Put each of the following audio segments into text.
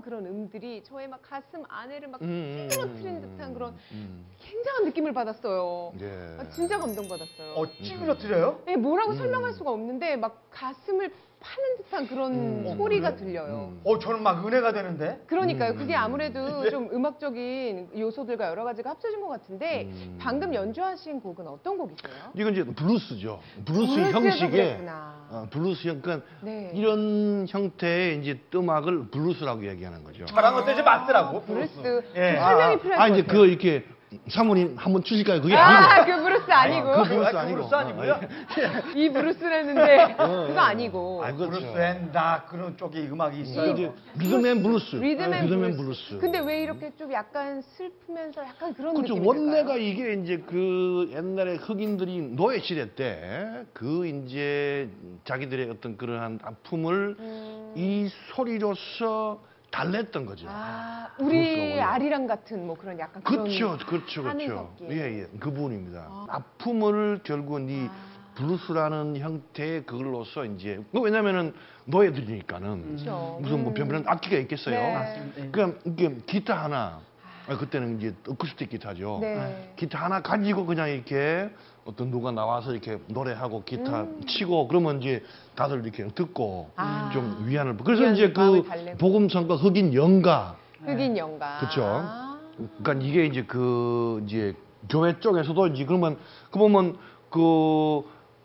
그런 음들이 저의 막 가슴 안에를 막 음, 찌그러뜨리는 듯한 그런 음, 굉장한 느낌을 받았어요. 예. 아, 진짜 감동받았어요. 어, 찌그러뜨려요? 예, 뭐라고 음. 설명할 수가 없는데 막 가슴을 파는 듯한 그런 음, 소리가 그래? 들려요. 음. 어, 저는 막 은혜가 되는데. 그러니까요. 음. 그게 아무래도 네. 좀 음악적인 요소들과 여러 가지가 합쳐진 것 같은데 음. 방금 연주하신 곡은 어떤 곡이세요? 이건 이제 블루스죠. 블루스 형식의. 어, 블루스 형, 그러니까 네. 이런 형태의 이제 음악을 블루스라고 얘기하는 거죠. 저랑 것도 이제 맞더라고. 브루스 예. 좀 설명이 아, 필요할 아, 것 이제 같아요. 그거 이렇게 사모님 한번 주실까요? 그게 아, 아니고. 그 브루스 아니고 그 브루스 그 아니고. 브루스 아니고요. 어, 이 브루스라는데 어, 그거 어. 아니고 아, 그렇죠. 브루스 앤다 그런 쪽에 음악이 이게 있어요. 이제 리듬앤 블루스. 리듬 앤 리듬 앤 블루스. 블루스. 근데 왜 이렇게 좀 약간 슬프면서 약간 그런 그렇죠. 느낌이 원래가? 이게 이제 그 옛날에 흑인들이 노예 시대 때 그 이제 자기들의 어떤 그러한 아픔을 음. 이 소리로서 달랬던 거죠. 아, 우리. 아리랑 같은 뭐 그런 약간 그런 그렇죠, 그렇죠, 그렇죠. 섞인. 예, 예, 그 부분입니다. 아. 아. 픔을 결국은 이 아. 블루스라는 형태의 그걸로서 이제 그 왜냐면은 노예들이니까는 그렇죠. 무슨 뭐 음. 변변한 악기가 있겠어요. 네. 맞습니다. 예. 그러니까 이게 기타 하나, 아, 그때는 이제 어쿠스틱 기타죠. 네. 기타 하나 가지고 그냥 이렇게 어떤 누가 나와서 이렇게 노래하고 기타 음. 치고 그러면 이제 다들 이렇게 듣고 아. 좀 위안을 받- 그래서 위안, 이제 마음을 그 달래고. 복음성과 흑인 영가 흑인 영가. 그쵸. 아. 그러니까 이게 이제 그 이제 교회 쪽에서도 이제 그러면 그 보면 그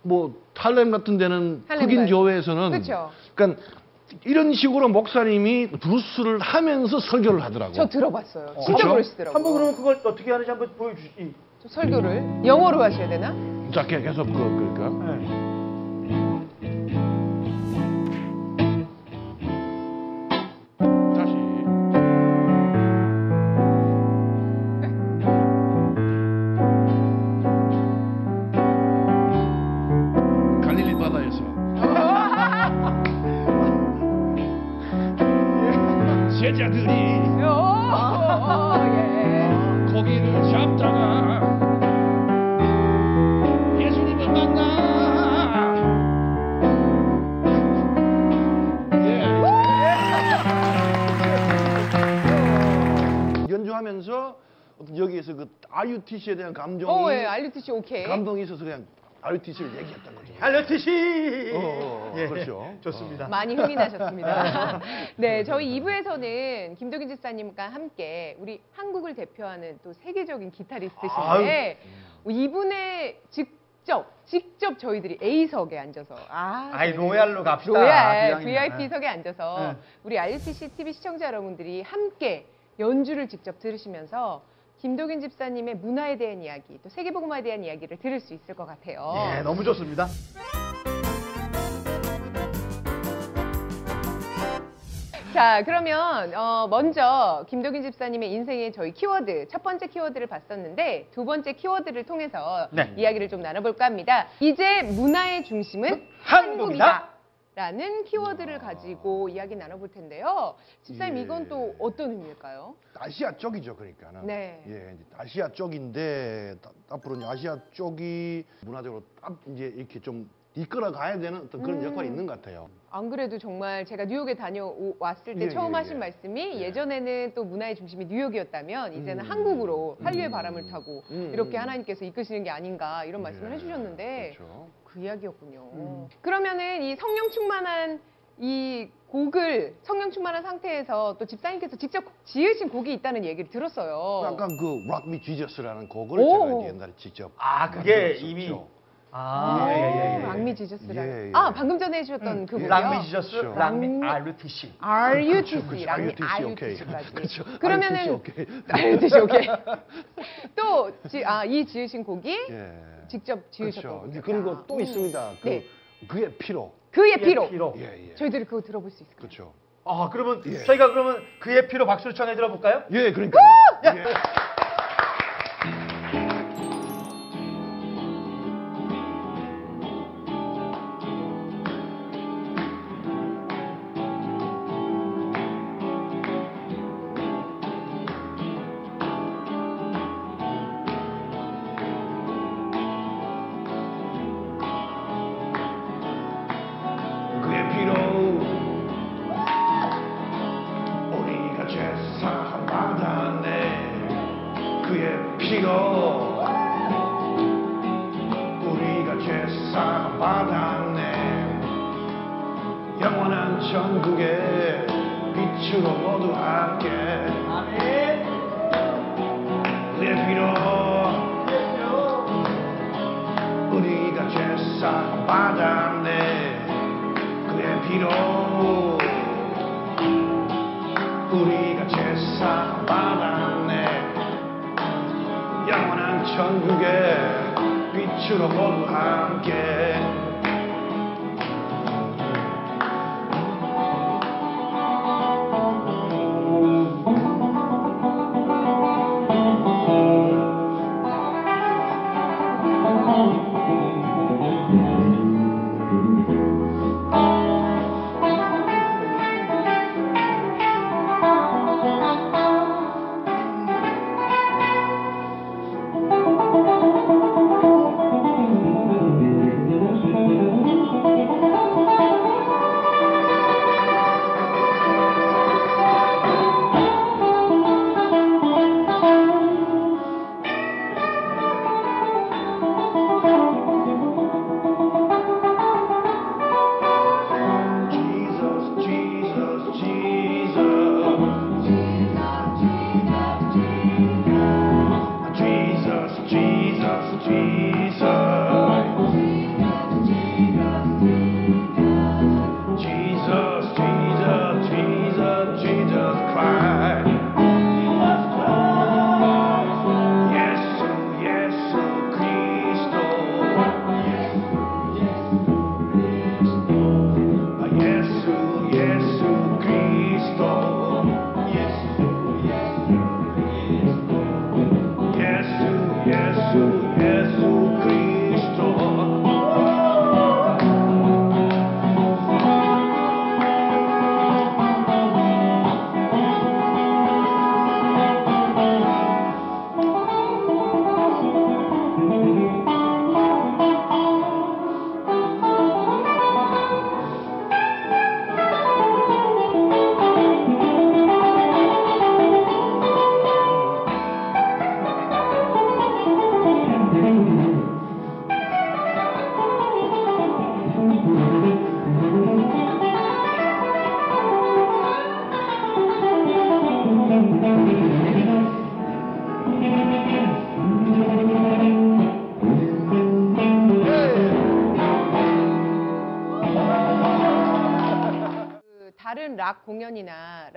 뭐 탈렘 같은 데는 할렘 흑인 가요. 교회에서는 그쵸. 그러니까 이런 식으로 목사님이 브루스를 하면서 설교를 하더라고. 저 들어봤어요. 어. 진짜 그쵸? 그러시더라고요. 한번 그러면 그걸 어떻게 하는지 한번 보여주시. 저 설교를 영어로 하셔야 되나? 자, 계- 계속 그 그러니까. 네. RUTC에 대한 감정이 어, 예, 알류티씨 오케이. 감동이 있어서 그냥 RUTC를 얘기했던 거죠. 씨. 어, 어, 어, 그렇죠. 좋습니다. 많이 흥이 나셨습니다. 네, 저희 2부에서는 김도균 집사님과 함께 우리 한국을 대표하는 또 세계적인 기타리스트신데 이분의 직접 직접 저희들이 A석에 앉아서 아, 아이 저희는 로얄로 갑시다. 로얄 기왕이면. VIP석에 앉아서 네. 우리 RUTC TV 시청자 여러분들이 함께 연주를 직접 들으시면서 김도균 집사님의 문화에 대한 이야기, 또 세계복음화에 대한 이야기를 들을 수 있을 것 같아요. 예, 너무 좋습니다. 자, 그러면 어, 먼저 김도균 집사님의 인생의 저희 키워드 첫 번째 키워드를 봤었는데 두 번째 키워드를 통해서 네. 이야기를 좀 나눠볼까 합니다. 이제 문화의 중심은 한국이다. 한국이다. 라는 키워드를 가지고 이야기 나눠볼 텐데요. 집사님 예. 이건 또 어떤 의미일까요? 아시아 쪽이죠, 그러니까는. 네. 예, 이제 아시아 쪽인데 따- 앞으로 이제 아시아 쪽이 문화적으로 딱 이제 이렇게 좀 이끌어 가야 되는 어떤 그런 음. 역할이 있는 것 같아요. 안 그래도 정말 제가 뉴욕에 다녀왔을 때 예, 처음 예, 하신 예. 말씀이 예. 예. 전에는또 문화의 중심이 뉴욕이었다면 이제는 음. 한국으로 한류의 음. 바람을 타고 음. 이렇게 하나님께서 이끄시는 게 아닌가 이런 말씀을 예, 해주셨는데 그렇죠. 그 이야기였군요. 음. 그러면은 이 성령 충만한 이 곡을 성령 충만한 상태에서 또 집사님께서 직접 지으신 곡이 있다는 얘기를 들었어요. 약간 그 Rock Me Jesus라는 곡을 오. 제가 옛날에 직접 아, 그게 만들었었죠. 이미 아, 아, 예, 예, 예. 랑미 지저스라는. 예, 예. 아, 방금 전에 해주셨던 음, 그 곡이요. 랑미 지저스, 그렇죠. 알루티시. RUTC, 그렇죠. RUTC, 오케이. RUTC까지. 그렇죠. 그러면은 RUTC, 오케이. RUTC 오케이. 또, 지, 아, 이 지으신 곡이 예. 직접 지으셨던 그렇죠. 거또 음. 있습니다. 그 네. 그의 피로. 그의 피로. 피로. 예, 예. 저희들이 그거 들어볼 수 있을까요? 그렇죠. 아, 그러면 예. 저희가 그러면 그의 피로 박수를 청해 들어볼까요? 예, 그러니까. 예.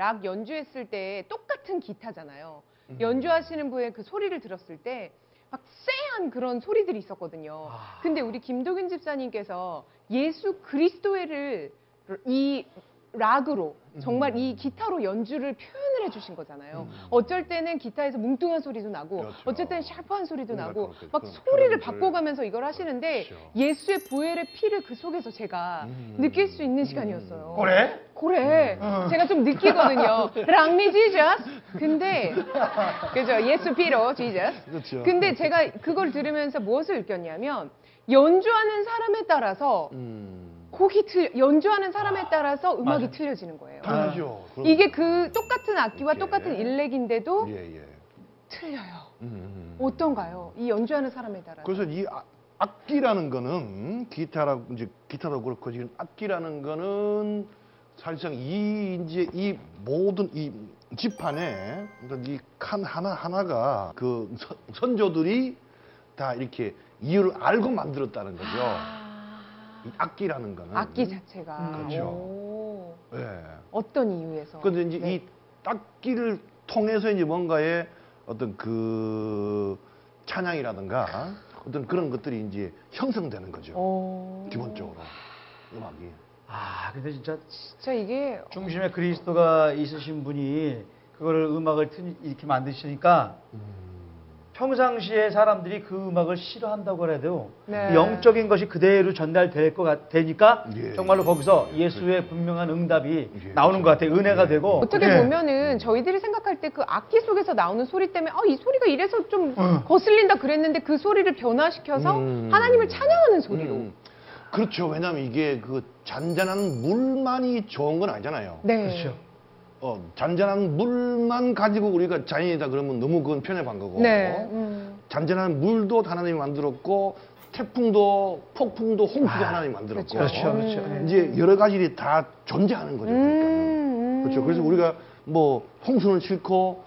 락 연주했을 때 똑같은 기타잖아요. 음. 연주하시는 분의 그 소리를 들었을 때 막 쎄한 그런 소리들이 있었거든요. 아. 근데 우리 김도균 집사님께서 예수 그리스도를 이 락으로 정말 이 기타로 연주를 표현을 해주신 거잖아요. 음. 어쩔 때는 기타에서 뭉뚱한 소리도 나고, 그렇죠. 어쩔 때는 샤프한 소리도 나고, 그렇게 막 그런 소리를 표현들을- 바꿔가면서 이걸 하시는데 그렇죠. 예수의 보혈의 피를 그 속에서 제가 음. 느낄 수 있는 시간이었어요. 그래? 그래. 음. 제가 좀 느끼거든요. 랑미 지저스. 근데 그죠? 예수 피로 지저스. 그렇죠. 근데 제가 그걸 들으면서 무엇을 느꼈냐면 연주하는 사람에 따라서 음. 곡이 틀 연주하는 사람에 따라서 음악이 맞아요. 틀려지는 거예요. 당연하죠. 그럼- 이게 그 똑같은 악기와 이렇게. 똑같은 일렉인데도 예, 예. 틀려요. 음, 음. 어떤가요? 이 연주하는 사람에 따라서. 그래서 이 아- 악기라는 거는 기타라 이제 기타도 그렇고 지금 악기라는 거는 사실상 이 이제 이 모든 이 그러니까 이칸 하나 하나가 그 선- 선조들이 다 이렇게 이유를 알고 만들었다는 거죠. 아, 이 악기라는 거는 악기 자체가. 음. 그렇죠. 오, 예. 어떤 이유에서? 근데 이제 네. 이 악기를 통해서 이제 뭔가의 어떤 그 찬양이라든가 어떤 그런 것들이 이제 형성되는 거죠. 오. 기본적으로 음악이. 아, 근데 진짜 진짜 이게 중심에 그리스도가 있으신 분이 그거를 음악을 트, 이렇게 만드시니까 평상시에 사람들이 그 음악을 싫어한다고 그래도 네. 영적인 것이 그대로 전달될 것 같, 되니까 예. 정말로 거기서 예수의 분명한 응답이 예, 나오는 것 같아요. 은혜가 예. 되고. 어떻게 예. 보면은 저희들이 생각할 때 그 악기 속에서 나오는 소리 때문에 아, 이 소리가 이래서 좀 어. 거슬린다 그랬는데 그 소리를 변화시켜서 음. 하나님을 찬양하는 소리로. 음. 그렇죠. 왜냐하면 이게 그 잔잔한 물만이 좋은 건 아니잖아요. 네. 그렇죠. 어, 잔잔한 물만 가지고 우리가 자연이다 그러면 너무 그건 편협한 거고. 네. 음. 잔잔한 물도 하나님이 만들었고 태풍도 폭풍도 홍수도 아, 하나님이 만들었고. 그렇죠, 음. 그렇죠. 이제 여러 가지들이 다 존재하는 거죠. 그러니까. 음. 그렇죠. 그래서 우리가 뭐 홍수는 싫고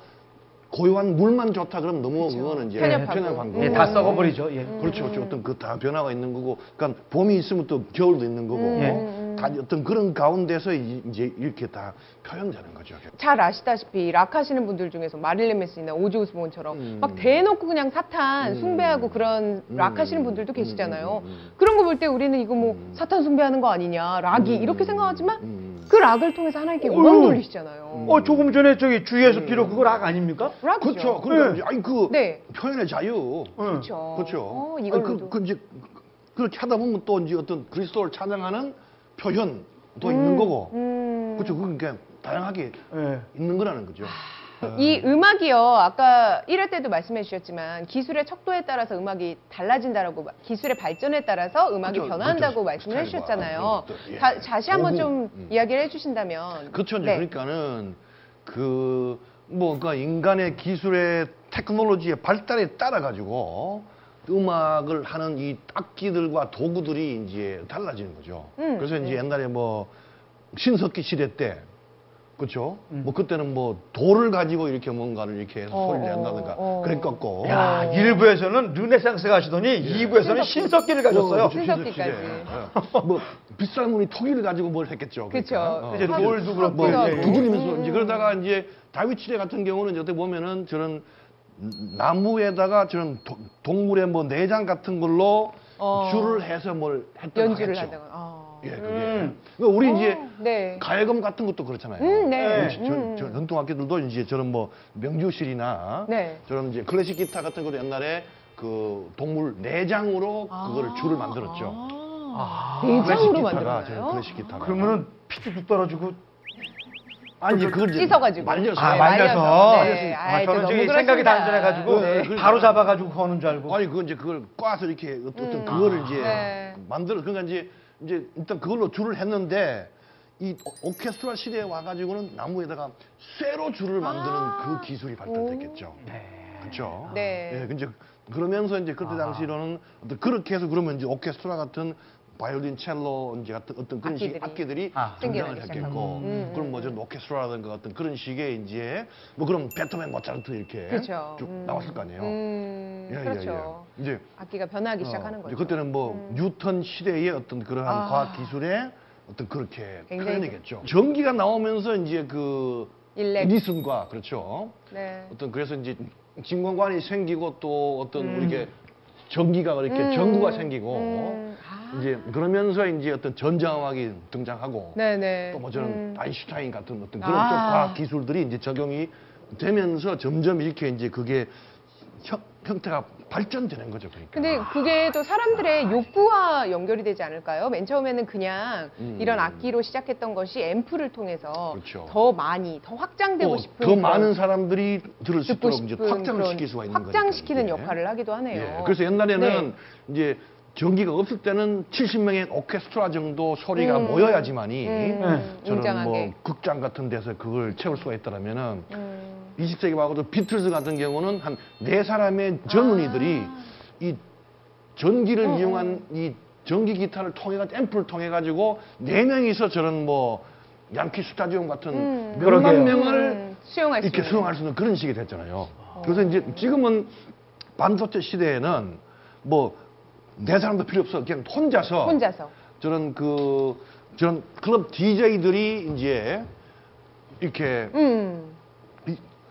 고요한 물만 좋다 그러면 너무 그렇죠. 그거는 이제. 편협한 거고. 예, 다 썩어버리죠. 예. 그렇죠. 그렇죠. 어떤 그 다 변화가 있는 거고, 그러니까 봄이 있으면 또 겨울도 있는 거고, 음, 예. 음. 다 어떤 그런 가운데서 이- 이제 이렇게 다 표현되는 거죠. 잘 아시다시피 락 하시는 분들 중에서 마릴린 맨슨이나 오지 오스본처럼 음. 막 대놓고 그냥 사탄 음. 숭배하고 그런 락 음. 하시는 분들도 음, 계시잖아요. 음. 그런 거 볼 때 우리는 이거 뭐 음. 사탄 숭배하는 거 아니냐, 락이 음, 이렇게 생각하지만 음. 그 락을 통해서 하나님께. 영광 돌리시잖아요. 어, 조금 전에 저기 주예수 피로 그거 락 아닙니까? 락이죠. 그렇죠. 그러니까 네. 아니 그 네. 표현의 자유. 응. 그렇죠. 그렇죠. 어, 아니, 이걸로도. 그, 그 이제 그렇게 하다 보면 또 이제 어떤 그리스도를 찬양하는 표현도 있는 거고. 음. 그렇죠. 그러니까 다양하게 예. 있는 거라는 거죠. 이 음악이요. 아까 1회 때도 말씀해 주셨지만 기술의 척도에 따라서 음악이 달라진다라고 마- 기술의 발전에 따라서 음악이 그렇죠. 변화한다고 그렇죠. 말씀을 해 주셨잖아요. 예. 다, 다시 한번 오구. 좀 음. 이야기를 해 주신다면 그렇죠. 네. 그러니까는 그, 뭐, 그 인간의 기술의 테크놀로지의 발달에 따라 가지고 음악을 하는 이 악기들과 도구들이 이제 달라지는 거죠. 음, 그래서 이제 음. 옛날에 뭐 신석기 시대 때 그렇죠? 음. 뭐 그때는 뭐 돌을 가지고 이렇게 뭔가를 이렇게 해서 어, 소리를 낸다든가 어. 그랬었고. 야, 어. 일부에서는 르네상스 가시더니 이부에서는 신석기를 가졌어요. 어, 그렇죠. 신석기까지. 예. 뭐 비싼 분이 토기를 가지고 뭘 했겠죠. 그쵸. 그러니까. 어. 이제 하- 돌도 그렇고 뭐 하고. 두드리면서 음, 이제 음. 그러다가 이제 다윗 시대 같은 경우는 이제 어떻게 보면은 저런 나무에다가 저런 도- 동물의 뭐 내장 같은 걸로 어. 줄을 해서 뭘 했던 연주를 하겠죠. 하다가. 어. 예, 그게. 음. 그러니까 우리 어, 이제 네. 가야금 같은 것도 그렇잖아요. 음, 네. 우리 저, 음. 저 전통 악기들도 이제 저런 뭐 명주실이나 네. 저런 이제 클래식 기타 같은 것도 옛날에 그 동물 내장으로 그거를 줄을 만들었죠. 아. 아, 내장으로 클래식 기타가 만들었나요? 클래식 기타가. 그러면은 피도 뚝 떨어지고 아니 이제 그걸 씻어가지고. 말려서 아, 네, 말려서. 네. 아, 저는 또 저기 생각이. 단순해가지고 네. 바로 잡아가지고 거는 줄 알고. 아니 그건 이제 그걸 꽈서 이렇게 어떤 음. 그거를 이제 네. 만들어 그러니까 이제 이제 일단 그걸로 줄을 했는데 이 오- 오케스트라 시대에 와가지고는 나무에다가 쇠로 줄을 만드는 아. 그 기술이 발달됐겠죠. 네. 그렇죠. 네. 예, 이제 그러면서 이제 그때 아. 당시로는 그렇게 해서 그러면 이제 오케스트라 같은 바이올린, 첼로 이제 같은 어떤 그런 식 악기들이. 악기들이 아. 등장을 했겠고, 시작하고. 음, 그럼 음, 뭐저 오케스트라라든가 어떤 그런 식의 이제 뭐 그런 베토벤, 모차르트 이렇게 그렇죠. 쭉 음. 나왔을 거 아니에요. 음, 예, 예, 그렇죠. 예. 이제 악기가 변하기 어, 시작하는 이제 거죠. 그때는 뭐 음. 뉴턴 시대의 어떤 그러한 아. 과학 기술의 어떤 그렇게 표현이겠죠. 전기가 나오면서 이제 그 일렉. 리슨과 그렇죠. 네. 어떤 그래서 이제 진공관이 생기고 또 어떤 음. 우리게 전기가 이렇게 음, 전구가 생기고 음, 아. 이제 그러면서 이제 어떤 전자화학이 등장하고. 또 뭐 저는 음. 아인슈타인 같은 어떤 그런 아. 쪽 과학 기술들이 이제 적용이 되면서 점점 이렇게 이제 그게 형, 형태가 발전되는 거죠. 그러니까. 근데 그게 또 사람들의 욕구와 연결이 되지 않을까요? 맨 처음에는 그냥 음. 이런 악기로 시작했던 것이 앰프를 통해서 그렇죠. 더 많이, 더 확장되고 또 싶은 더 그런 많은 사람들이 들을 수 듣고 있도록 이제 싶은 확장을 그런 시킬 수가 있는 확장시키는 거니까, 이게. 역할을 하기도 하네요. 예, 그래서 옛날에는 네. 이제 전기가 없을 때는 70명의 오케스트라 정도 소리가 음. 모여야지만이 음, 네. 저는 웅장하게. 뭐 극장 같은 데서 그걸 채울 수가 있다면은 음. 20세기 말고도 비틀즈 같은 경우는 한 네 사람의 젊은이들이 아. 이 전기를 어, 이용한 이 전기 기타를 통해 가 앰프를 통해 가지고 네 명이서 저런 뭐 양키 스타디움 같은 음. 몇만 그러게요. 명을 음, 수용할 수 이렇게 있는. 수용할 수 있는 그런 식이 됐잖아요. 그래서 이제 지금은 반도체 시대에는 뭐네 사람도 필요 없어 그냥 혼자서 혼자서. 저런 그 저런 클럽 DJ들이 이제 이렇게 음.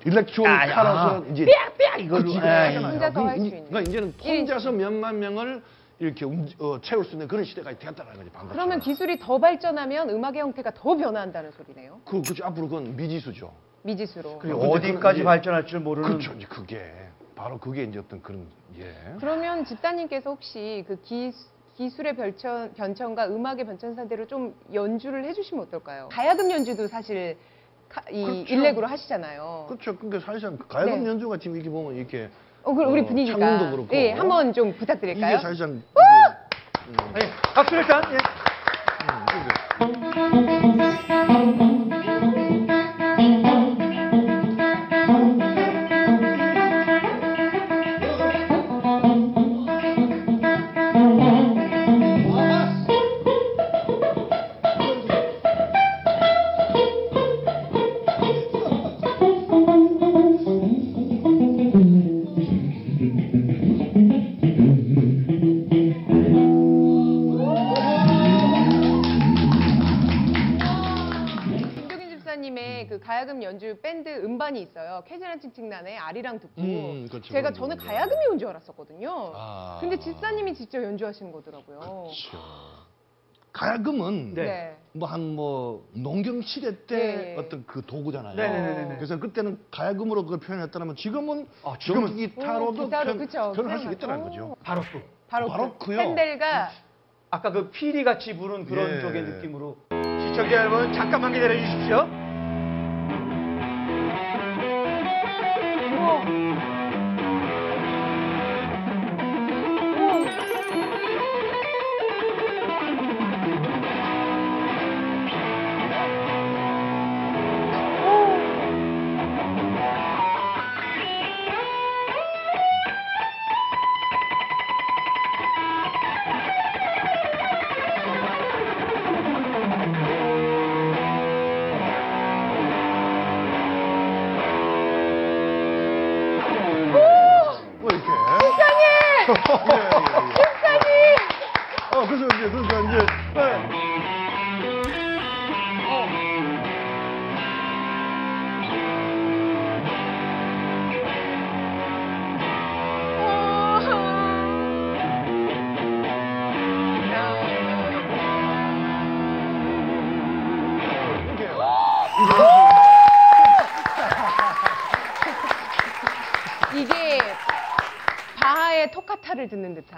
이- 일렉트론 아, 이제 삐약 이걸로 그치, 예, 하잖아요. 혼자서 할수 그- 있는. 그러니까 이제는 혼자서 몇만 명을 이렇게 움- 어, 채울 수 있는 그런 시대가 됐다는 거지 반도체. 그러면 기술이 더 발전하면 음악의 형태가 더 변화한다는 소리네요. 그 그치 앞으로 그건 미지수죠. 미지수로. 그리고 어디까지 발전할 줄 모르는 그렇죠. 그게 바로 그게 이제 어떤 그런 예. 그러면 집사님께서 혹시 그 기, 기술의 변천, 변천과 음악의 변천사대로 좀 연주를 해주시면 어떨까요? 가야금 연주도 사실 카- 이 그렇죠. 일렉으로 하시잖아요. 그렇죠. 그러니까 사실상 가야금 네. 연주가 지금 이렇게 보면 이렇게 어, 그럼 우리 어, 분위기가 창문도 그렇고. 예, 한번 좀 부탁드릴까요? 이게 사실상 이게, 음, 예, 박수 일단 예. 음, 캐지란 칭칭난의 아리랑 듣고 음, 그렇죠. 제가 저는 거. 가야금이 온 줄 알았었거든요. 아. 근데 집사님이 직접 연주하시는 거더라고요. 그렇죠. 가야금은 네. 뭐한뭐 농경 시대 때 네. 어떤 그 도구잖아요. 네네네네. 그래서 그때는 가야금으로 그걸 표현했다면 지금은 아, 지금은- 기타로도 오, 기타로, 표현. 표현할 수. 있다는 거죠. 바로크. 바로 바로크요? 그 팬델과 아까 그 피리 같이 부른 그런 예. 쪽의 느낌으로 시청자 여러분 잠깐만 기다려 주십시오.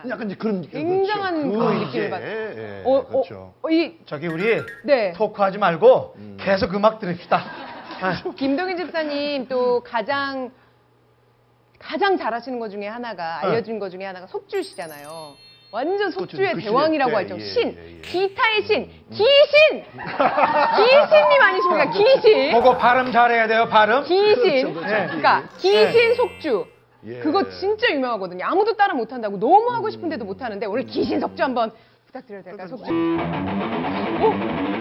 약간 이제 그런 굉장한 그렇죠. 그런 그 느낌을 이제, 받- 예, 어, 그렇죠. 어, 이 저기 우리 네. 토크하지 말고 음. 계속 음악 들읍시다. 아, 김동인 집사님 또 가장 가장 잘하시는 것 중에 하나가 네. 알려준 것 중에 하나가 속주시잖아요. 완전 속주의 그 시대 대왕이라고 때, 하죠. 예, 신, 예, 예. 기타의 신, 기신, 기신님 아니십니까? 기신, 그거 발음 잘해야 돼요. 발음. 기신. 그렇죠, 그렇죠. 그러니까 기신 속주. 예. 그거 진짜 유명하거든요. 아무도 따라 못한다고 너무 하고 싶은데도 못하는데 오늘 기신 속주 한번 부탁드려도 될까요? 오, 오.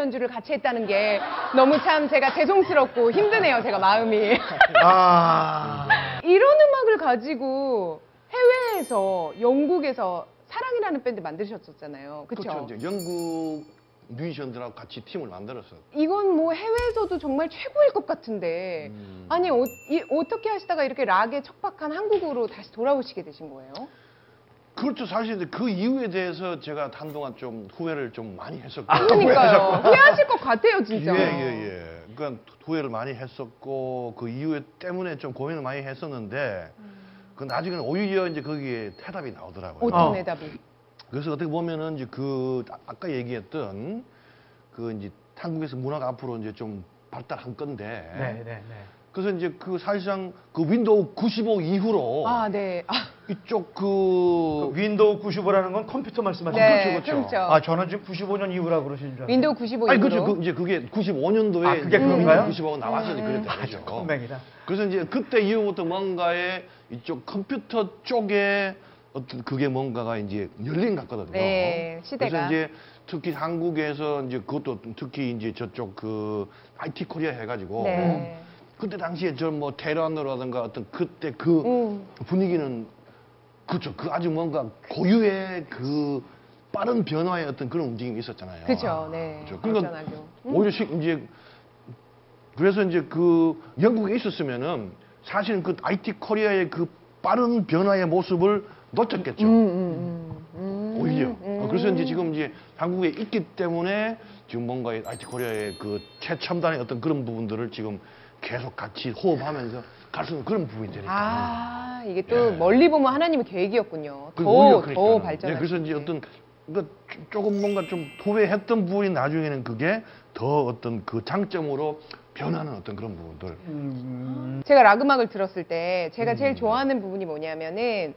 연주를 같이 했다는 게 너무 참 제가 죄송스럽고 힘드네요, 제가 마음이. 아. 이런 음악을 가지고 해외에서 영국에서 사랑이라는 밴드 만드셨었잖아요. 그렇죠? 이제 영국 뮤지션들하고 같이 팀을 만들었어. 이건 뭐 해외에서도 정말 최고일 것 같은데 음. 아니 어, 이, 어떻게 하시다가 이렇게 락에 척박한 한국으로 다시 돌아오시게 되신 거예요? 그렇죠. 사실 이제 그 이유에 대해서 제가 한동안 좀 후회를 좀 많이 했었고. 그러니까요. 후회하실 것 같아요, 진짜. 예, 예, 예. 그러니까 후회를 많이 했었고 그 이유 때문에 좀 고민을 많이 했었는데 그 나중에는 오히려 이제 거기에 대답이 나오더라고요. 어떤 어. 대답이? 그래서 어떻게 보면은 이제 그 아- 아까 얘기했던 그 이제 한국에서 문화가 앞으로 이제 좀 발달한 건데 네, 네, 네. 그래서 이제 그 사실상 그 윈도우 95 이후로 아, 네. 아, 이쪽 그 그 윈도우 95라는 건 컴퓨터 말씀하시는 네, 거죠? 그렇죠, 그렇죠. 아, 저는 지금 95년 이후라 그러시는 줄 알았어요. 윈도우 95 아니. 그렇죠. 그 이제 그게 95년도에 아, 그게 그건가요? 95가 나왔으니 음. 그랬던 거죠. 컴맹이다. 그래서 이제 그때 이후부터 뭔가에 이쪽 컴퓨터 쪽에 어떤 그게 뭔가가 이제 열린 것 같거든요. 네, 시대가. 그래서 이제 특히 한국에서 이제 그것도 특히 이제 저쪽 그 IT 코리아 해가지고 네. 그때 당시에 저 뭐 테란으로라든가 어떤 그때 그 음. 분위기는 그렇죠. 그 아주 뭔가 고유의 그 빠른 변화의 어떤 그런 움직임이 있었잖아요. 그죠, 네. 그렇죠. 그러니까 발전하죠. 음. 오히려 시- 이제 그래서 이제 그 영국에 있었으면은 사실은 그 IT Korea의 그 빠른 변화의 모습을 놓쳤겠죠. 음, 음, 음, 음. 오히려. 그래서 이제 지금 이제 한국에 있기 때문에 지금 뭔가 이 IT Korea의 그 최첨단의 어떤 그런 부분들을 지금 계속 같이 호흡하면서 갈 수 있는 그런 부분이 되니까. 아, 이게 또 예. 멀리 보면 하나님의 계획이었군요. 그 더, 오히려 더 그러니까요. 발전할 네, 그래서 수 이제. 어떤 그러니까 조- 조금 뭔가 좀 후회했던 부분이 나중에는 그게 더 어떤 그 장점으로 변하는 어떤 그런 부분들. 음, 제가 락 음악을 들었을 때 제가 제일 음. 좋아하는 부분이 뭐냐면은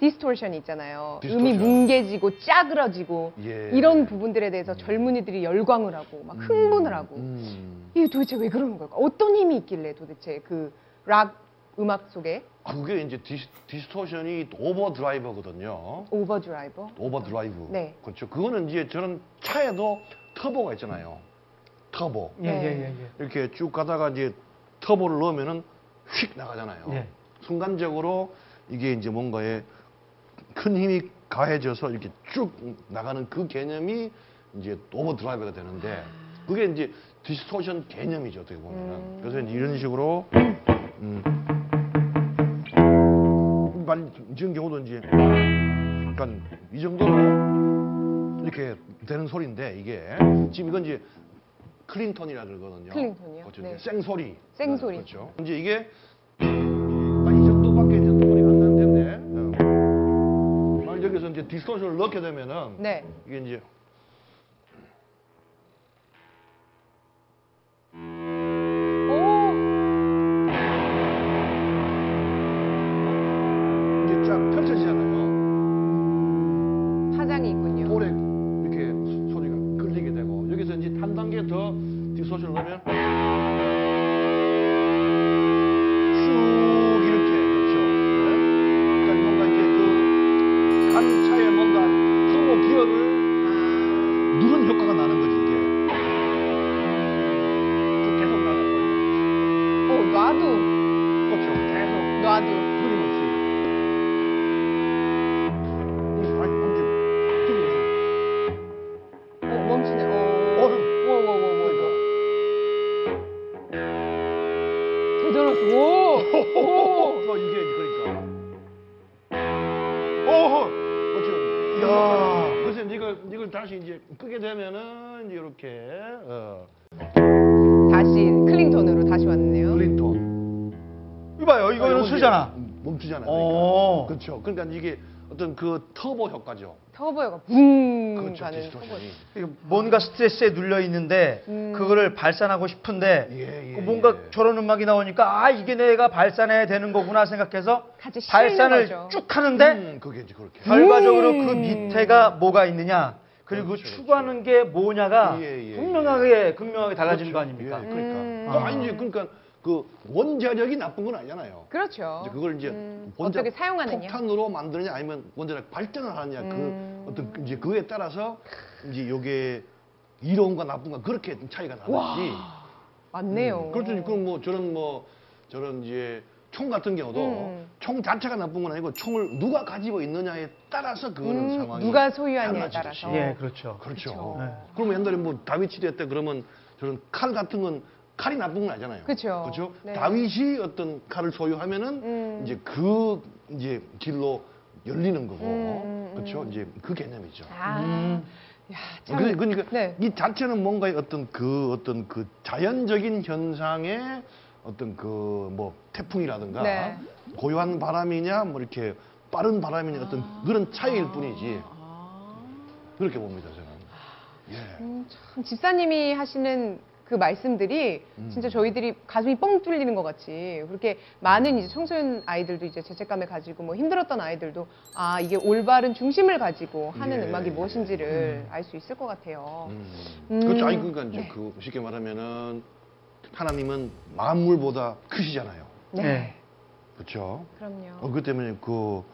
distortion이 있잖아요. distortion. 음이 뭉개지고 짜그러지고 예. 이런 부분들에 대해서 젊은이들이 열광을 하고 막 흥분을 하고 음. 이게 도대체 왜 그러는 걸까? 어떤 힘이 있길래 도대체 그 락 음악 속에 아, 그게 이제 dis, distortion이 overdriver거든요. overdriver overdrive. 네. 그렇죠. 그거는 이제 저는 차에도 터보가 있잖아요. 터보. 예, 네. 예, 예, 예. 이렇게 쭉 가다가 이제 터보를 넣으면은 휙 나가잖아요. 예. 순간적으로 이게 이제 뭔가에 큰 힘이 가해져서 이렇게 쭉 나가는 그 개념이 이제 overdrive가 되는데 그게 이제 distortion 개념이죠 어떻게 보면은 음. 그래서 이제 이런 식으로 음. 말 지금 경우도 이제 약간 이 정도로 이렇게 되는 소리인데 이게 지금 이건 이제 클린턴이라 그러거든요. 클린턴이요? 그렇죠. 네. 생소리. 생소리. 그렇죠. 이제 이게 아, 이 정도밖에 이제 소리가 안 나는 텐데 어. 만약 여기서 이제 디스토션을 넣게 되면은 네. 이게 이제 터보 효과죠. 터보가 붕 그렇죠. 가는 터보. 디스토션이. 이거 뭔가 스트레스에 눌려 있는데 음. 그거를 발산하고 싶은데 예, 예, 그 뭔가 예. 저런 음악이 나오니까 아 이게 내가 발산해야 되는 거구나 생각해서 같이 실는 발산을 거죠. 쭉 하는데 음, 그게 이제 그렇게. 결과적으로 음. 그 밑에가 뭐가 있느냐 그리고 그렇죠, 추구하는 게 뭐냐가 예, 예, 분명하게 분명하게 달라지는 거 그렇죠. 아닙니까? 예, 그러니까. 음. 그 아니 이제 그러니까 그 원자력이 나쁜 건 아니잖아요. 그렇죠. 이제 그걸 이제 음, 원자 어떻게 사용하느냐. 폭탄으로 만드느냐 아니면 원자력 발전을 하느냐 음. 그 어떤 이제 그에 따라서 이제 요게 이로운가 나쁜가 그렇게 차이가 나는지. 와, 맞네요. 음, 그렇죠. 그럼 뭐 저런 뭐 저런 이제 총 같은 경우도 음. 총 자체가 나쁜 건 아니고 총을 누가 가지고 있느냐에 따라서 그거는 음, 상황이 누가 소유하냐에. 따라서. 예, 그렇죠. 그렇죠. 그렇죠. 네. 그러면 옛날에 뭐 다비치 대때 그러면 저런 칼 같은 건 칼이 나쁜 건 아니잖아요. 그렇죠. 그렇죠. 네. 다윗이 어떤 칼을 소유하면은 음. 이제 그 이제 길로 열리는 거고, 음, 음, 음. 그렇죠. 이제 그 개념이죠. 아, 음. 야, 참. 그러니까, 그러니까 네. 이 자체는 뭔가의 어떤 그 어떤 그 자연적인 현상의 어떤 그 뭐 태풍이라든가 네. 고요한 바람이냐 뭐 이렇게 빠른 바람이냐 어떤 그런 차이일 뿐이지 아. 그렇게 봅니다 저는. 예. 음, 참 집사님이 하시는 그 말씀들이 음. 진짜 저희들이 가슴이 뻥 뚫리는 것 같이 그렇게 많은 이제 청소년 아이들도 이제 죄책감을 가지고 뭐 힘들었던 아이들도 아 이게 올바른 중심을 가지고 하는 예, 음악이 예. 무엇인지를 알 수 있을 것 같아요. 음. 음. 그렇죠. 아니 그러니까 이제 네. 그 쉽게 말하면은 하나님은 만물보다 크시잖아요. 네. 네. 그렇죠. 그럼요. 어, 그 때문에 그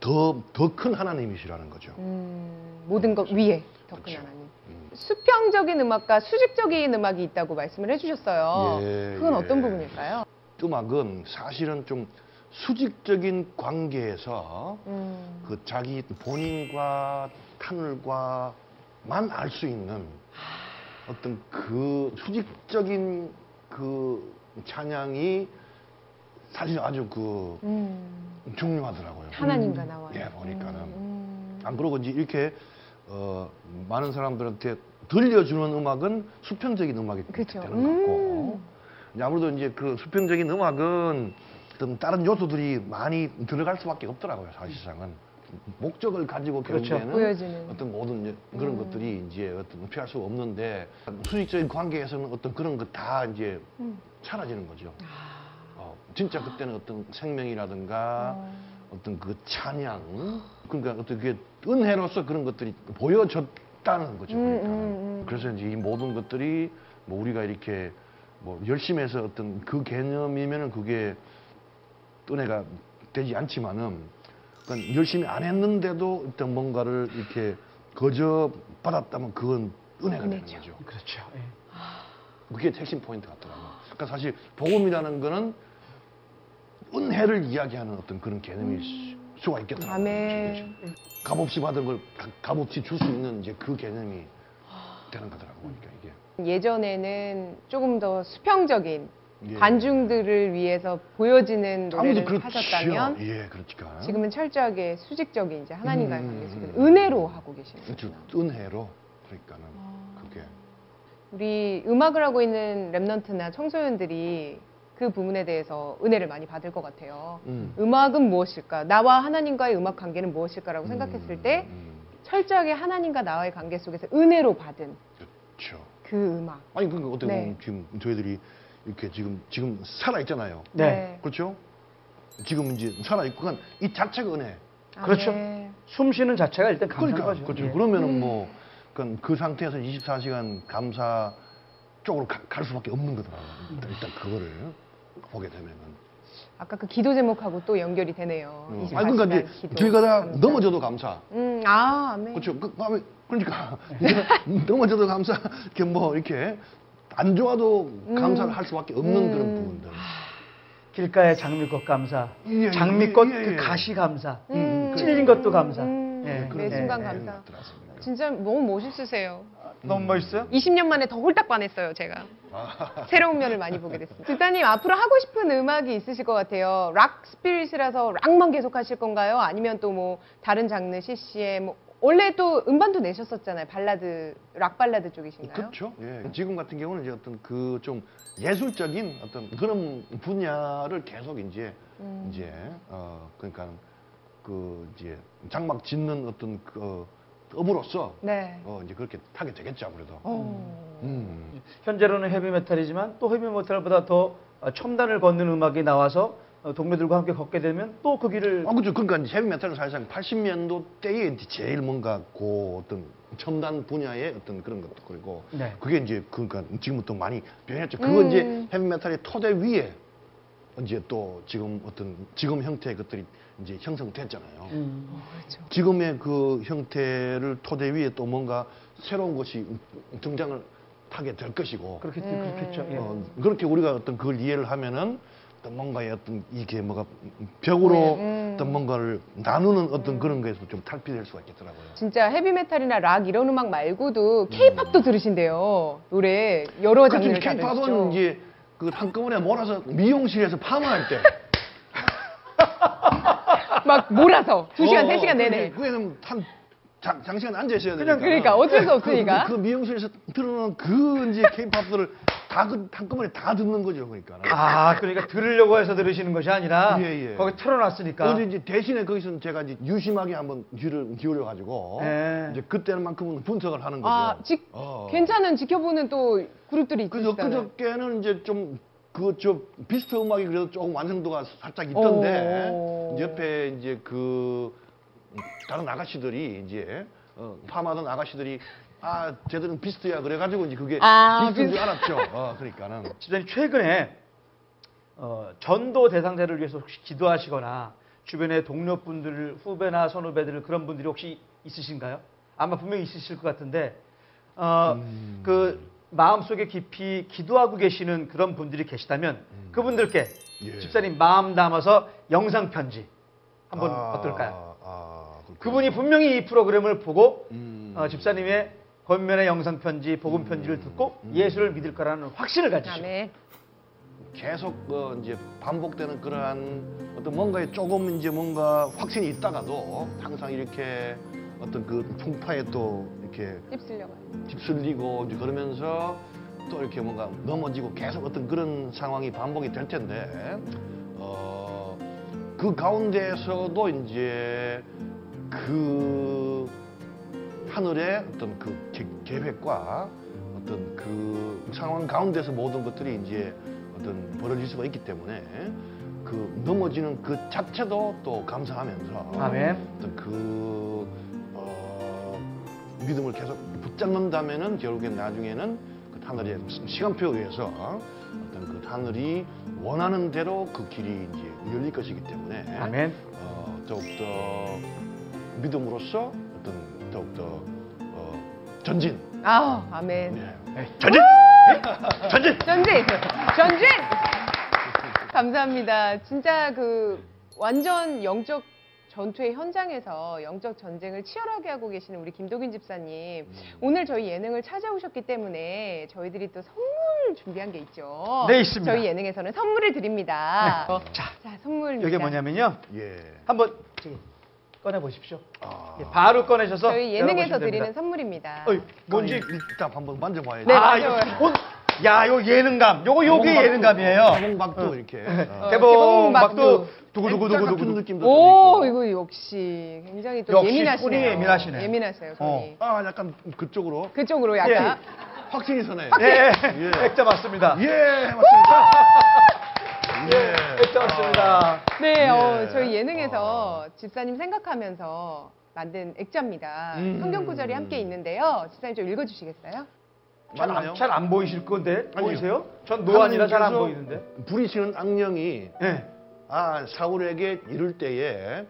더 더 큰 하나님이시라는 거죠. 음, 모든 것 위에 더큰 그렇죠. 하나님. 음. 수평적인 음악과 수직적인 음악이 있다고 말씀을 해주셨어요. 예, 그건 예. 어떤 부분일까요? 음악은 사실은 좀 수직적인 관계에서 음, 그 자기 본인과 타늘과만 알 수 있는 어떤 그 수직적인 그 찬양이 사실 아주 그 음, 중요하더라고요. 하나님과 나와요. 예, 보니까는. 음, 안 그러고 이제 이렇게 어, 많은 사람들한테 들려주는 음악은 수평적인 음악이 그렇죠. 되는 것 같고 이제 아무래도 이제 그 수평적인 음악은 어떤 다른 요소들이 많이 들어갈 수밖에 없더라고요 사실상은 목적을 가지고 그렇죠. 결국에는 보여지는. 어떤 모든 그런 음. 것들이 이제 어떤 피할 수가 없는데 수직적인 관계에서는 어떤 그런 거 다 이제 음. 사라지는 거죠. 아, 어, 진짜 그때는 어떤 생명이라든가 어. 어떤 그 찬양 그러니까 어떤 그 은혜로서 그런 것들이 보여졌다는 거죠. 음, 그러니까 음, 음. 그래서 이제 이 모든 것들이 뭐 우리가 이렇게 뭐 열심히 해서 어떤 그 개념이면은 그게 은혜가 되지 않지만은 그러니까 열심히 안 했는데도 어떤 뭔가를 이렇게 거저 받았다면 그건 은혜가 은혜죠. 되는 거죠. 그렇죠. 예. 그게 핵심 포인트 같더라고요. 그러니까 사실 복음이라는 거는 은혜를 이야기하는 어떤 그런 개념일 수- 수가 있겠더라고요. 아멘. 값없이 받은 걸 가- 값없이 줄 수 있는 이제 그 개념이 되는 거더라고요. 그러니까 이게. 예전에는 조금 더 수평적인 예. 관중들을 위해서 보여지는 노래를 그렇죠. 하셨다면 예, 그렇지가. 지금은 철저하게 수직적인 이제 하나님과의 음, 관계 음. 은혜로 하고 계시는 그렇죠. 거구나. 은혜로 그러니까는 아. 그게 우리 음악을 하고 있는 랩넌트나 청소년들이 그 부분에 대해서 은혜를 많이 받을 것 같아요. 음. 음악은 무엇일까? 나와 하나님과의 음악 관계는 무엇일까라고 생각했을 때 음, 철저하게 하나님과 나와의 관계 속에서 은혜로 받은 그렇죠. 그 음악. 아니 그러니까 어떻게 네. 보면 지금 저희들이 이렇게 지금 지금 살아 있잖아요. 네. 그렇죠? 지금 이제 살아 있고 그러니까 이 자체가 은혜. 그렇죠. 아멘. 숨 쉬는 자체가 일단 감사한 그러니까 거죠. 그렇죠. 예. 그러면은 음. 뭐 그건 그 상태에서 24시간 감사 쪽으로 가- 갈 수밖에 없는 거더라고요. 일단, 일단 그거를 보게 되면은. 아까 그 기도 제목하고 또 연결이 되네요. 어. 24 아니 그러니까 이제 길 가다. 넘어져도 감사. 음, 아, 아멘. 그렇죠. 그, 다음에 그러니까 넘어져도 감사. 이렇게 뭐 이렇게 안 좋아도 음. 감사를 할 수밖에 없는 음. 그런 부분들. 길가의 장미꽃 감사, 예, 예, 장미꽃 예, 예. 그 가시 감사, 음, 찔린 것도 감사. 음, 예, 매 예, 순간 예. 감사. 진짜 너무 멋있으세요. 너무 멋있어요? 20년 만에 더 홀딱 반했어요, 제가. 아, 새로운 면을 많이 보게 됐습니다. 집사님 앞으로 하고 싶은 음악이 있으실 것 같아요. 락 spirit이라서 락만 계속 하실 건가요? 아니면 또 뭐 다른 장르 CCM 뭐 원래 또 음반도 내셨었잖아요. 발라드 락 발라드 쪽이신가요? 그렇죠. 예. 지금 같은 경우는 이제 어떤 그 좀 예술적인 어떤 그런 분야를 계속 이제 음. 이제 어 그러니까 그 이제 장막 짓는 어떤 그 업으로서 네. 어 이제 그렇게 하게 되겠죠 아무래도. 어. 음. 현재로는 헤비메탈이지만 또 헤비메탈보다 더 어, 첨단을 걷는 음악이 나와서 어, 동료들과 함께 걷게 되면 또 그 길을 아 그렇죠. 그러니까 이제 헤비메탈은 사실상 80년도 때에 이제 제일 뭔가 그 어떤 첨단 분야의 어떤 그런 것도 그리고 네. 그게 이제 그러니까 지금부터 많이 변했죠. 그거 음. 이제 헤비메탈의 토대 위에 이제 또 지금 어떤 지금 형태의 것들이 이제 형성됐잖아요. 음. 그렇죠. 지금의 그 형태를 토대 위에 또 뭔가 새로운 것이 등장을 하게 될 것이고 그렇게 음. 그렇겠죠. 예. 어, 그렇게 우리가 어떤 그걸 이해를 하면은 어떤 뭔가의 어떤 이게 뭐가 벽으로 음. 어떤 뭔가를 나누는 어떤 그런 거에서 좀 탈피될 수가 있겠더라고요. 진짜 헤비메탈이나 락 이런 음악 말고도 케이팝도 들으신대요. 노래 여러 그 장르를 지금 다 K-팝은 들으시죠. 이제 그 한꺼번에 몰아서 미용실에서 파마할 때 막 몰아서 두 시간 어, 세 시간 그게- 내내. 그게는 한 장, 장시간 앉아 있어야 되니까. 그러니까 어쩔 수 없으니까. 그, 그 미용실에서 틀어놓은 그 이제 케이팝들을 다 그, 한꺼번에 다 듣는 거죠, 그러니까. 아, 그러니까 들으려고 해서 들으시는 것이 아니라 예, 예. 거기 틀어놨으니까. 근데 이제 대신에 거기서는 제가 이제 유심하게 한번 귀를 기울여 가지고 예. 이제 그때만큼은 분석을 하는 거죠. 아, 지, 어. 괜찮은 지켜보는 또 그룹들이 있으시잖아요. 그저께는 이제 좀 그저 비스트 음악이 그래도 조금 완성도가 살짝 있던데 오. 옆에 이제 그 다른 아가씨들이 이제 어, 파마던 아가씨들이 아 쟤들은 비스트야 그래가지고 이제 그게 아, 비스트인 줄. 알았죠. 어, 그러니까는 집사님 최근에 어, 전도 대상자를 위해서 혹시 기도하시거나 주변의 동료분들, 후배나 선후배들 그런 분들이 혹시 있으신가요? 아마 분명히 있으실 것 같은데 어, 음. 그 마음속에 깊이 기도하고 계시는 그런 분들이 계시다면 그분들께 음. 예. 집사님 마음 담아서 영상 편지 한번 아, 어떨까요? 아. 그분이 분명히 이 프로그램을 보고 음. 어, 집사님의 권면의 영상 편지, 복음 편지를 듣고 음. 예수를 믿을 거라는 확신을 가지시고 아멘. 계속 어, 이제 반복되는 그러한 어떤 뭔가에 조금 이제 뭔가 확신이 있다가도 항상 이렇게 어떤 그 풍파에 또 이렇게 휩쓸려가요. 휩쓸리고 이제 그러면서 또 이렇게 뭔가 넘어지고 계속 어떤 그런 상황이 반복이 될 텐데 어, 그 가운데에서도 이제 그 하늘의 어떤 그 계- 계획과 어떤 그 상황 가운데서 모든 것들이 이제 어떤 벌어질 수가 있기 때문에 그 넘어지는 그 자체도 또 감사하면서 아멘. 어떤 그 어, 믿음을 계속 붙잡는다면은 결국엔 나중에는 그 하늘의 시간표에 의해서 어떤 그 하늘이 원하는 대로 그 길이 이제 열릴 것이기 때문에 아멘. 어, 더욱더 믿음으로써 어떤 더욱더 어, 전진 아, 아멘. 네. 전진! 전진! 전진! 전진! 감사합니다. 진짜 그 완전 영적 전투의 현장에서 영적 전쟁을 치열하게 하고 계시는 우리 김도균 집사님. 오늘 저희 예능을 찾아오셨기 때문에 저희들이 또 선물 준비한 게 있죠. 네, 있습니다. 저희 예능에서는 선물을 드립니다. 어, 자, 자, 선물입니다. 이게 뭐냐면요. 예. 한번 저기 꺼내 보십시오. 아, 예, 바로 꺼내셔서 저희 예능에서 드리는. 선물입니다. 어이, 뭔지 일단 한번 만져봐야지. 네, 아, 맞아요. 이거 어, 야, 요 예능감. 요거 요게 예능감이에요. 개봉박도 이렇게. 어. 어, 개봉박도 개봉박도. 두구두구두구두구 두구두구두구. 느낌도 오, 좀 있고. 이거 역시 굉장히 또 역시 예민하시네요. 손이 예민하시네. 예민하세요, 손이. 아, 약간 그쪽으로 그쪽으로 약간. 확신이 서네요. 예, 예. 액자 맞습니다. 예, 맞습니다. 예. 액자 맞습니다. 네, 예. 어, 저희 예능에서 집사님 생각하면서 만든 액자입니다. 음. 성경 구절이 함께 있는데요. 집사님 좀 읽어주시겠어요? 맞나요? 잘 안 보이실 건데 아니요. 보이세요? 전 노안이라 잘 안 보이는데. 부리시는 악령이 예. 아 사울에게 이를 때에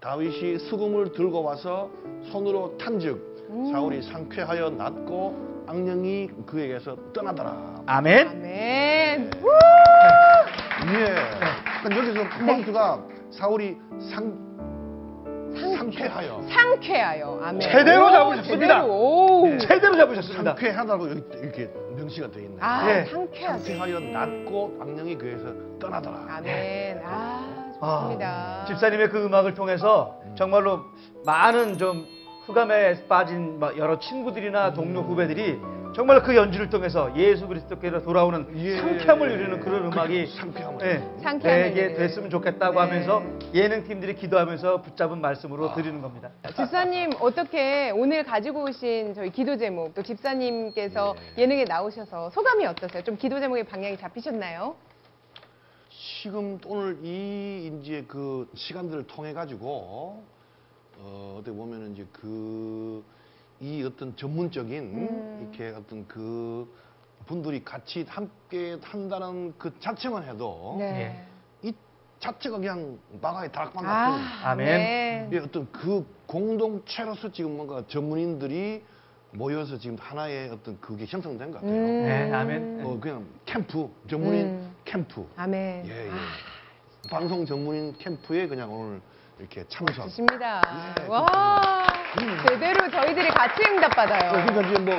다윗이 수금을 들고 와서 손으로 탄즉 음. 사울이 상쾌하여 낫고 악령이 그에게서 떠나더라. 아멘. 아멘. 예. 그러니까 여기서 포인트가 사울이 상 상쾌하여 상쾌하여. 아멘. 제대로 오, 잡으셨습니다. 제대로. 오. 네. 제대로 잡으셨습니다. 상쾌하다고 여기 이렇게 명시가 돼 있네. 아, 예. 상쾌하죠. 상쾌하여 낫고 악령이 그에서 떠나더라. 아멘. 아, 좋습니다. 집사님의 그 음악을 통해서 정말로 많은 좀 흑암에 빠진 막 여러 친구들이나 동료 후배들이 정말 그 연주를 통해서 예수 그리스도께로 돌아오는 예. 상쾌함을 누리는 그런 음악이 그 상쾌함을. 예, 상쾌함을 되게 누리는. 됐으면 좋겠다고 네. 하면서 예능 팀들이 기도하면서 붙잡은 말씀으로 아. 드리는 겁니다. 집사님 어떻게 오늘 가지고 오신 저희 기도 제목 또 집사님께서 네. 예능에 나오셔서 소감이 어떠세요? 좀 기도 제목의 방향이 잡히셨나요? 지금 오늘 이 이제 그 시간들을 통해 가지고 어 어떻게 보면은 이제 그 이 어떤 전문적인 음. 이렇게 어떤 그 분들이 같이 함께 한다는 그 자체만 해도 네. 자체가 그냥 마가의 다락방 같은 아, 아멘. 네. 예, 어떤 그 공동체로서 지금 뭔가 전문인들이 모여서 지금 하나의 어떤 그게 형성된 것 같아요. 음. 네, 아멘. 어, 그냥 캠프, 전문인 음. 캠프. 아멘. 예, 예. 아, 방송 전문인 캠프에 그냥 오늘 이렇게 참석. 좋습니다. 예, 와, 음. 제대로 저희들이 같이 응답 어, 받아요. 그러니까 이제 뭐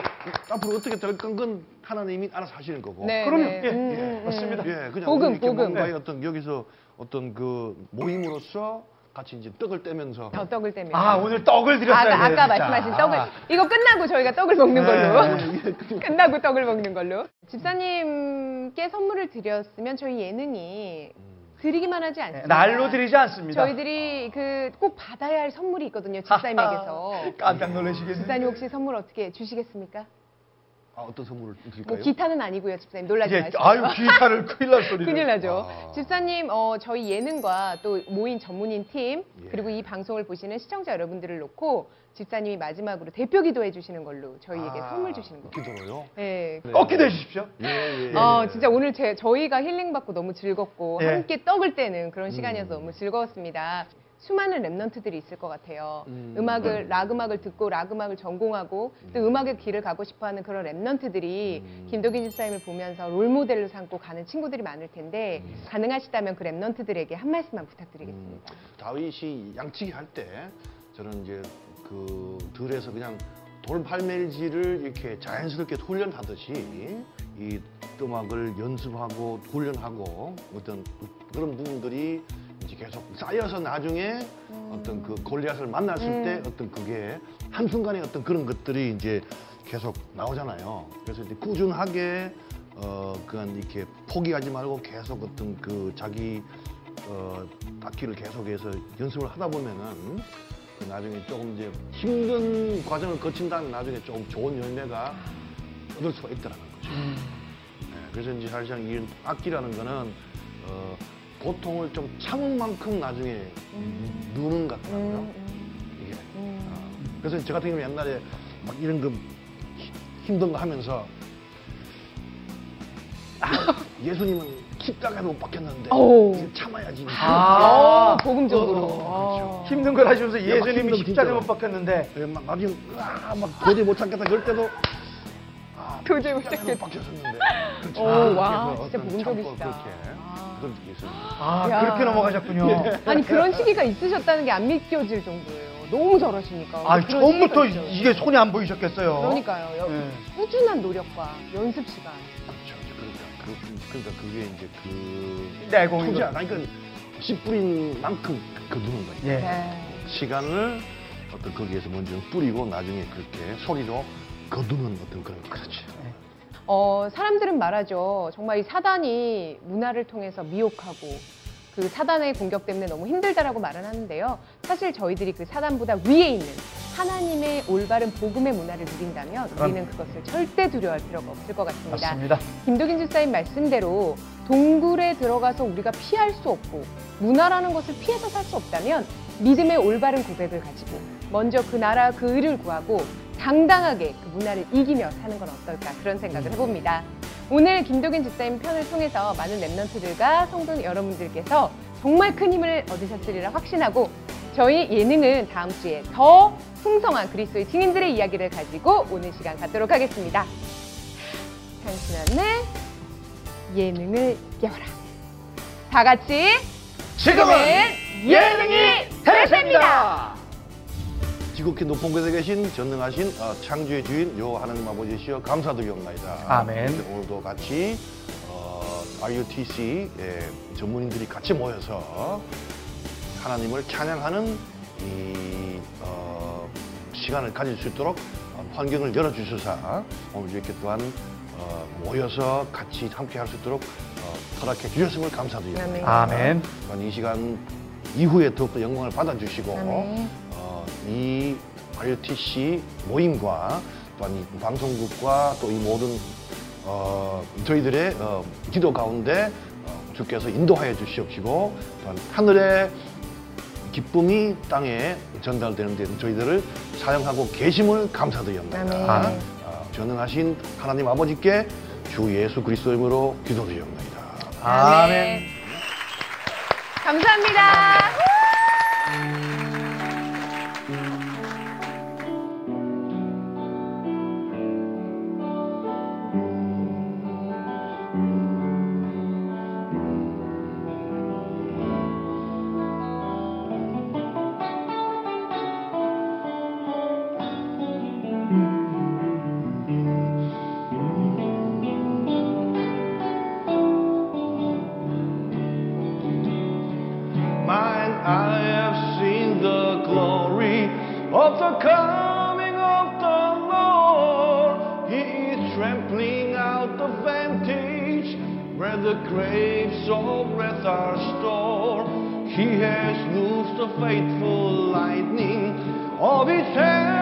앞으로 어떻게 될건건 하나님이 알아서 하시는 거고. 네, 그럼요. 네. 예, 음, 예, 음, 음. 맞습니다. 예, 그냥 복음, 이렇게 복음. 뭔가의 네. 어떤 여기서 어떤 그 모임으로서 같이 이제 떡을 떼면서 어, 떡을 때문에. 아, 오늘 떡을 아, 드렸어야 까 돼요. 아까 진짜. 말씀하신 떡을 아. 이거 끝나고 저희가 떡을 먹는 네. 걸로 끝나고 떡을 먹는 걸로 집사님께 선물을 드렸으면 저희 예능이 드리기만 하지 네, 않습니다. 날로 드리지 않습니다. 저희들이 그 꼭 받아야 할 선물이 있거든요 집사님에게서 깜짝 놀라시겠네요. 집사님 혹시 선물 어떻게 주시겠습니까? 아, 어떤 선물을 드릴까요? 뭐 기타는 아니고요 집사님 놀라지 이게 마시고 아유 기타를 큰일 날 소리를. 큰일 나죠. 아. 집사님, 어, 저희 예능과 또 모인 전문인 팀, 예. 그리고 이 방송을 보시는 시청자 여러분들을 놓고 집사님이 마지막으로 대표 기도해 주시는 걸로 저희에게 아, 선물 주시는 거예요. 기도로요? 네. 네. 꼭 기대해 주십시오. 예, 예. 어, 진짜 오늘 제, 저희가 힐링받고 너무 즐겁고 예. 함께 떡을 떼는 그런 시간이어서 음. 너무 즐거웠습니다. 수많은 remnant들이 있을 것 같아요. 음. 음. 악을 락 음악을 듣고 락 음악을 전공하고 또 음악의 길을 가고 싶어하는 그런 remnant들이 음. 김도균 집사님을 보면서 롤 모델로 삼고 가는 친구들이 많을 텐데 음. 가능하시다면 그 remnant들에게 한 말씀만 음, 부탁드리겠습니다. 다윗이 양치기 할 때 저는 이제 그 들에서 그냥 돌팔매질을 이렇게 자연스럽게 훈련하듯이 이 음악을 연습하고 훈련하고 어떤 그런 부분들이 이제 계속 쌓여서 나중에 어떤 그 골리앗을 만났을 음. 때 어떤 그게 한순간에 어떤 그런 것들이 이제 계속 나오잖아요. 그래서 이제 꾸준하게 어 그냥 이렇게 포기하지 말고 계속 어떤 그 자기 어 악기를 계속해서 연습을 하다 보면은 그 나중에 조금 이제 힘든 과정을 거친 다음에 나중에 조금 좋은 열매가 얻을 수가 있더라는 거죠. 음. 네, 그래서 이제 사실상 이 악기라는 거는 어, 고통을 좀 참은 만큼 나중에 느는 것 같더라고요. 음, 이게. 음. 어, 그래서 저 같은 경우 옛날에 막 이런 거 히- 힘든 거 하면서 아, 예수님은 십자가에 못 박혔는데. 이제 참아야지. 아. 어, 복음적으로. 어, 어, 어. 힘든 걸 하시면서 야, 막 예수님이 십자가에. 못 박혔는데 예, 막 나중에 으아, 막 도저히 못 참겠다 그럴 때도 아, 도저히 못 십자가에 참겠다. 박혔었는데. 그렇죠. 오, 그렇게 와, 진짜 그렇게 아. 있어요. 아 야. 그렇게 넘어가셨군요. 아니 그런 시기가 있으셨다는 게 안 믿겨질 정도예요. 너무 잘하시니까. 아 처음부터. 이게 손이 안 보이셨겠어요. 그러니까요. 여- 네. 꾸준한 노력과 연습 시간. 그렇죠. 그러니까, 그, 그러니까 그게 이제 그 내공이 투자, 그러니까 씨 뿌린 만큼 거두는 거예요. 예. 네. 시간을 어떤 거기에서 먼저 뿌리고 나중에 그렇게 소리로 거두는 어떤 그런 그렇죠. 어, 사람들은 말하죠. 정말 이 사단이 문화를 통해서 미혹하고 그 사단의 공격 때문에 너무 힘들다라고 말은 하는데요. 사실 저희들이 그 사단보다 위에 있는 하나님의 올바른 복음의 문화를 누린다면 우리는 그것을 절대 두려워할 필요가 없을 것 같습니다. 맞습니다. 김도긴 집사님 말씀대로 동굴에 들어가서 우리가 피할 수 없고 문화라는 것을 피해서 살 수 없다면 믿음의 올바른 고백을 가지고 먼저 그 나라 그 의를 구하고 당당하게 그 문화를 이기며 사는 건 어떨까 그런 생각을 해봅니다. 오늘 김도긴 집사님 편을 통해서 많은 랩런트들과 성도 여러분들께서 정말 큰 힘을 얻으셨으리라 확신하고 저희 예능은 다음 주에 더 풍성한 그리스도의 증인들의 이야기를 가지고 오늘 시간 갖도록 하겠습니다. 당신의 예능을 깨워라. 다 같이 지금은 예능이 대세입니다. 지극히 높은 곳에 계신 전능하신 어, 창조의 주인 요 하나님 아버지시여 감사드리옵나이다. 아멘. 오늘도 같이 어, RUTC 예, 전문인들이 같이 모여서 하나님을 찬양하는 이 어, 시간을 가질 수 있도록 어, 환경을 열어주셔서 오늘 이렇게 또한 어, 모여서 같이 함께 할 수 있도록 어, 허락해 주셨음을 감사드립니다. 아멘. 또한 이 시간 이후에 더욱더 영광을 받아주시고 아멘. 이 IOTC 모임과 또한 이 방송국과 또 이 모든 어, 저희들의 어, 기도 가운데 어, 주께서 인도하여 주시옵시고 또한 하늘의 기쁨이 땅에 전달되는 데 저희들을 사용하고 계심을 감사드리옵나이다. 어, 전능하신 하나님 아버지께 주 예수 그리스도 이름으로 기도드리옵나이다. 아멘. 아멘. 감사합니다. 감사합니다. of the coming of the Lord. He is trampling out the vantage where the graves of wrath are stored. He has loosed the faithful lightning of his hand.